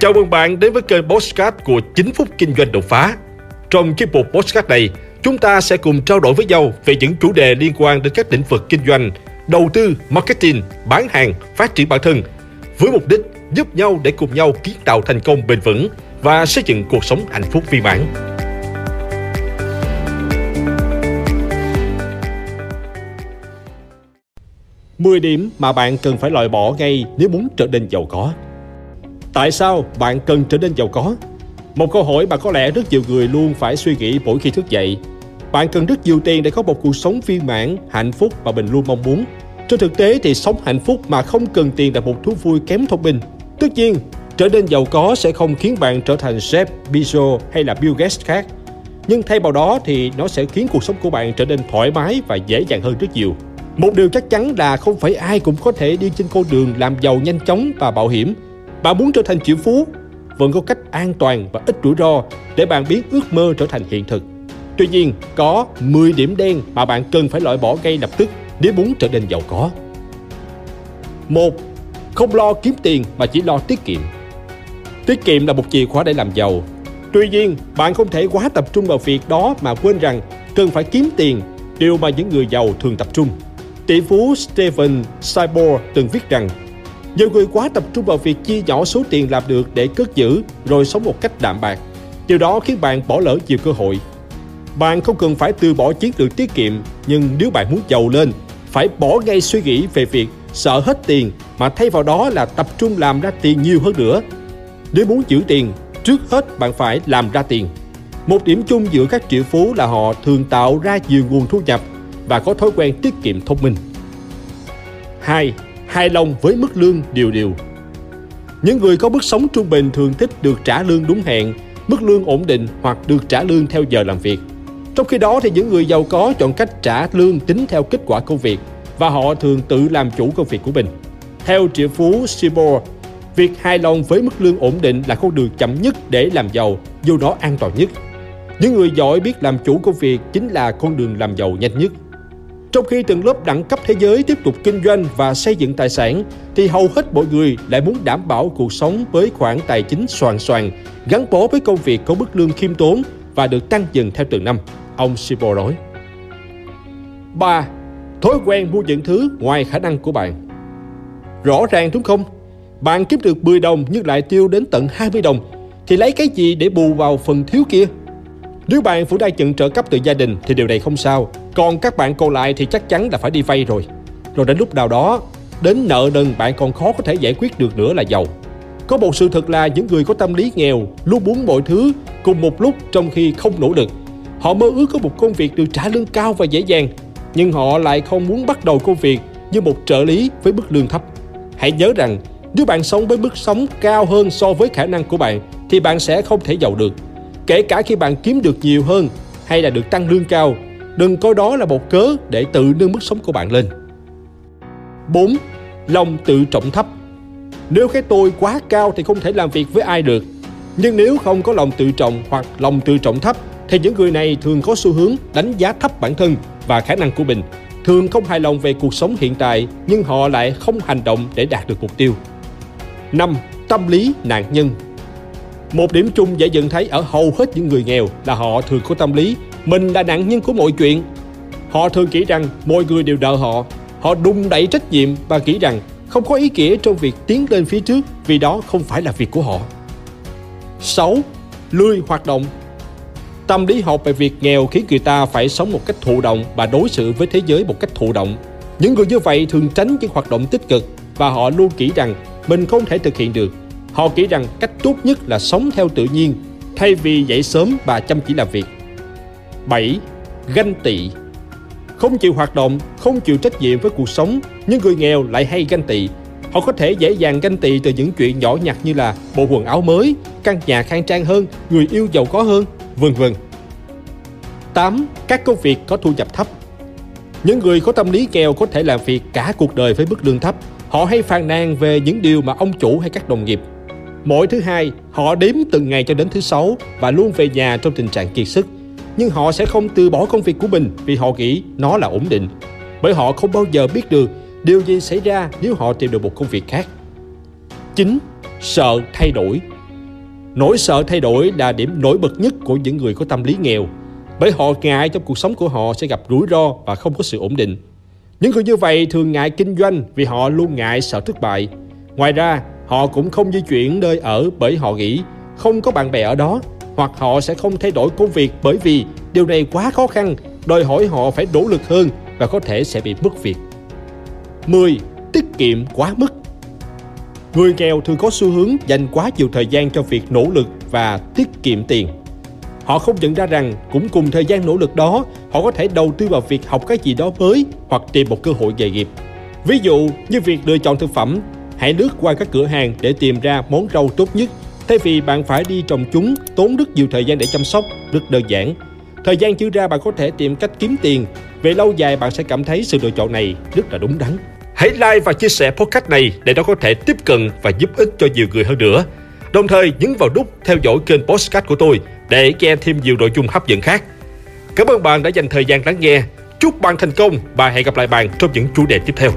Chào mừng bạn đến với kênh Postcard của 9 phút kinh doanh đột phá. Trong chiếc mục Postcard này, chúng ta sẽ cùng trao đổi với nhau về những chủ đề liên quan đến các lĩnh vực kinh doanh, đầu tư, marketing, bán hàng, phát triển bản thân, với mục đích giúp nhau để cùng nhau kiến tạo thành công bền vững và xây dựng cuộc sống hạnh phúc viên mãn. Mười điểm mà bạn cần phải loại bỏ ngay nếu muốn trở nên giàu có. Tại sao bạn cần trở nên giàu có? Một câu hỏi mà có lẽ rất nhiều người luôn phải suy nghĩ mỗi khi thức dậy. Bạn cần rất nhiều tiền để có một cuộc sống viên mãn, hạnh phúc mà mình luôn mong muốn. Trên thực tế thì sống hạnh phúc mà không cần tiền là một thú vui kém thông minh. Tất nhiên, trở nên giàu có sẽ không khiến bạn trở thành Jeff Bezos hay là Bill Gates khác. Nhưng thay vào đó thì nó sẽ khiến cuộc sống của bạn trở nên thoải mái và dễ dàng hơn rất nhiều. Một điều chắc chắn là không phải ai cũng có thể đi trên con đường làm giàu nhanh chóng và bảo hiểm bạn muốn trở thành triệu phú, vẫn có cách an toàn và ít rủi ro để bạn biến ước mơ trở thành hiện thực. Tuy nhiên, có 10 điểm đen mà bạn cần phải loại bỏ ngay lập tức nếu muốn trở nên giàu có. Một, Không lo kiếm tiền mà chỉ lo tiết kiệm. Tiết kiệm là một chìa khóa để làm giàu. Tuy nhiên, bạn không thể quá tập trung vào việc đó mà quên rằng cần phải kiếm tiền, điều mà những người giàu thường tập trung. Tỷ phú Stephen Cyborg từng viết rằng nhiều người quá tập trung vào việc chia nhỏ số tiền làm được để cất giữ rồi sống một cách đạm bạc. Điều đó khiến bạn bỏ lỡ nhiều cơ hội. Bạn không cần phải từ bỏ chiến lược tiết kiệm, nhưng nếu bạn muốn giàu lên, phải bỏ ngay suy nghĩ về việc sợ hết tiền mà thay vào đó là tập trung làm ra tiền nhiều hơn nữa. Nếu muốn giữ tiền, trước hết bạn phải làm ra tiền. Một điểm chung giữa các triệu phú là họ thường tạo ra nhiều nguồn thu nhập và có thói quen tiết kiệm thông minh. 2 hài lòng với mức lương điều điều. Những người có mức sống trung bình thường thích được trả lương đúng hẹn, mức lương ổn định hoặc được trả lương theo giờ làm việc. Trong khi đó thì những người giàu có chọn cách trả lương tính theo kết quả công việc và họ thường tự làm chủ công việc của mình. Theo triệu phú Seymour, việc hài lòng với mức lương ổn định là con đường chậm nhất để làm giàu, dù nó an toàn nhất. Những người giỏi biết làm chủ công việc chính là con đường làm giàu nhanh nhất. Trong khi từng lớp đẳng cấp thế giới tiếp tục kinh doanh và xây dựng tài sản, thì hầu hết mọi người lại muốn đảm bảo cuộc sống với khoản tài chính soàn soàn, gắn bó với công việc có mức lương khiêm tốn và được tăng dần theo từng năm, ông Sibo nói. 3. Thói quen mua những thứ ngoài khả năng của bạn Rõ ràng đúng không? Bạn kiếm được 10 đồng nhưng lại tiêu đến tận 20 đồng thì lấy cái gì để bù vào phần thiếu kia? Nếu bạn vẫn đang nhận trợ cấp từ gia đình thì điều này không sao. Còn các bạn còn lại thì chắc chắn là phải đi vay rồi. Rồi đến lúc nào đó, đến nợ nần bạn còn khó có thể giải quyết được nữa là giàu. Có một sự thật là những người có tâm lý nghèo luôn muốn mọi thứ cùng một lúc trong khi không nỗ lực. Họ mơ ước có một công việc được trả lương cao và dễ dàng, nhưng họ lại không muốn bắt đầu công việc như một trợ lý với mức lương thấp. Hãy nhớ rằng, nếu bạn sống với mức sống cao hơn so với khả năng của bạn thì bạn sẽ không thể giàu được Kể cả khi bạn kiếm được nhiều hơn hay là được tăng lương cao, đừng coi đó là một cớ để tự nâng mức sống của bạn lên. 4. Lòng tự trọng thấp Nếu cái tôi quá cao thì không thể làm việc với ai được. Nhưng nếu không có lòng tự trọng hoặc lòng tự trọng thấp thì những người này thường có xu hướng đánh giá thấp bản thân và khả năng của mình, thường không hài lòng về cuộc sống hiện tại nhưng họ lại không hành động để đạt được mục tiêu. 5. Tâm lý nạn nhân một điểm chung dễ nhận thấy ở hầu hết những người nghèo là họ thường có tâm lý mình là nạn nhân của mọi chuyện. Họ thường nghĩ rằng mọi người đều đợi họ. Họ đung đẩy trách nhiệm và nghĩ rằng không có ý nghĩa trong việc tiến lên phía trước vì đó không phải là việc của họ. 6. Lười hoạt động Tâm lý học về việc nghèo khiến người ta phải sống một cách thụ động và đối xử với thế giới một cách thụ động. Những người như vậy thường tránh những hoạt động tích cực và họ luôn nghĩ rằng mình không thể thực hiện được Họ nghĩ rằng cách tốt nhất là sống theo tự nhiên, thay vì dậy sớm và chăm chỉ làm việc. 7. Ganh tị Không chịu hoạt động, không chịu trách nhiệm với cuộc sống, nhưng người nghèo lại hay ganh tị. Họ có thể dễ dàng ganh tị từ những chuyện nhỏ nhặt như là bộ quần áo mới, căn nhà khang trang hơn, người yêu giàu có hơn, vân vân. 8. Các công việc có thu nhập thấp Những người có tâm lý nghèo có thể làm việc cả cuộc đời với mức lương thấp. Họ hay phàn nàn về những điều mà ông chủ hay các đồng nghiệp Mỗi thứ hai, họ đếm từng ngày cho đến thứ sáu và luôn về nhà trong tình trạng kiệt sức. Nhưng họ sẽ không từ bỏ công việc của mình vì họ nghĩ nó là ổn định. Bởi họ không bao giờ biết được điều gì xảy ra nếu họ tìm được một công việc khác. 9. Sợ thay đổi Nỗi sợ thay đổi là điểm nổi bật nhất của những người có tâm lý nghèo, bởi họ ngại trong cuộc sống của họ sẽ gặp rủi ro và không có sự ổn định. Những người như vậy thường ngại kinh doanh vì họ luôn ngại sợ thất bại. Ngoài ra, họ cũng không di chuyển nơi ở bởi họ nghĩ không có bạn bè ở đó hoặc họ sẽ không thay đổi công việc bởi vì điều này quá khó khăn, đòi hỏi họ phải nỗ lực hơn và có thể sẽ bị mất việc. 10. Tiết kiệm quá mức Người nghèo thường có xu hướng dành quá nhiều thời gian cho việc nỗ lực và tiết kiệm tiền. Họ không nhận ra rằng cũng cùng thời gian nỗ lực đó, họ có thể đầu tư vào việc học cái gì đó mới hoặc tìm một cơ hội nghề nghiệp. Ví dụ như việc lựa chọn thực phẩm, hãy lướt qua các cửa hàng để tìm ra món rau tốt nhất thay vì bạn phải đi trồng chúng, tốn rất nhiều thời gian để chăm sóc, rất đơn giản. Thời gian chưa ra bạn có thể tìm cách kiếm tiền. Về lâu dài bạn sẽ cảm thấy sự lựa chọn này rất là đúng đắn. Hãy like và chia sẻ podcast này để nó có thể tiếp cận và giúp ích cho nhiều người hơn nữa. Đồng thời nhấn vào nút theo dõi kênh podcast của tôi để nghe thêm nhiều nội dung hấp dẫn khác. Cảm ơn bạn đã dành thời gian lắng nghe. Chúc bạn thành công và hẹn gặp lại bạn trong những chủ đề tiếp theo.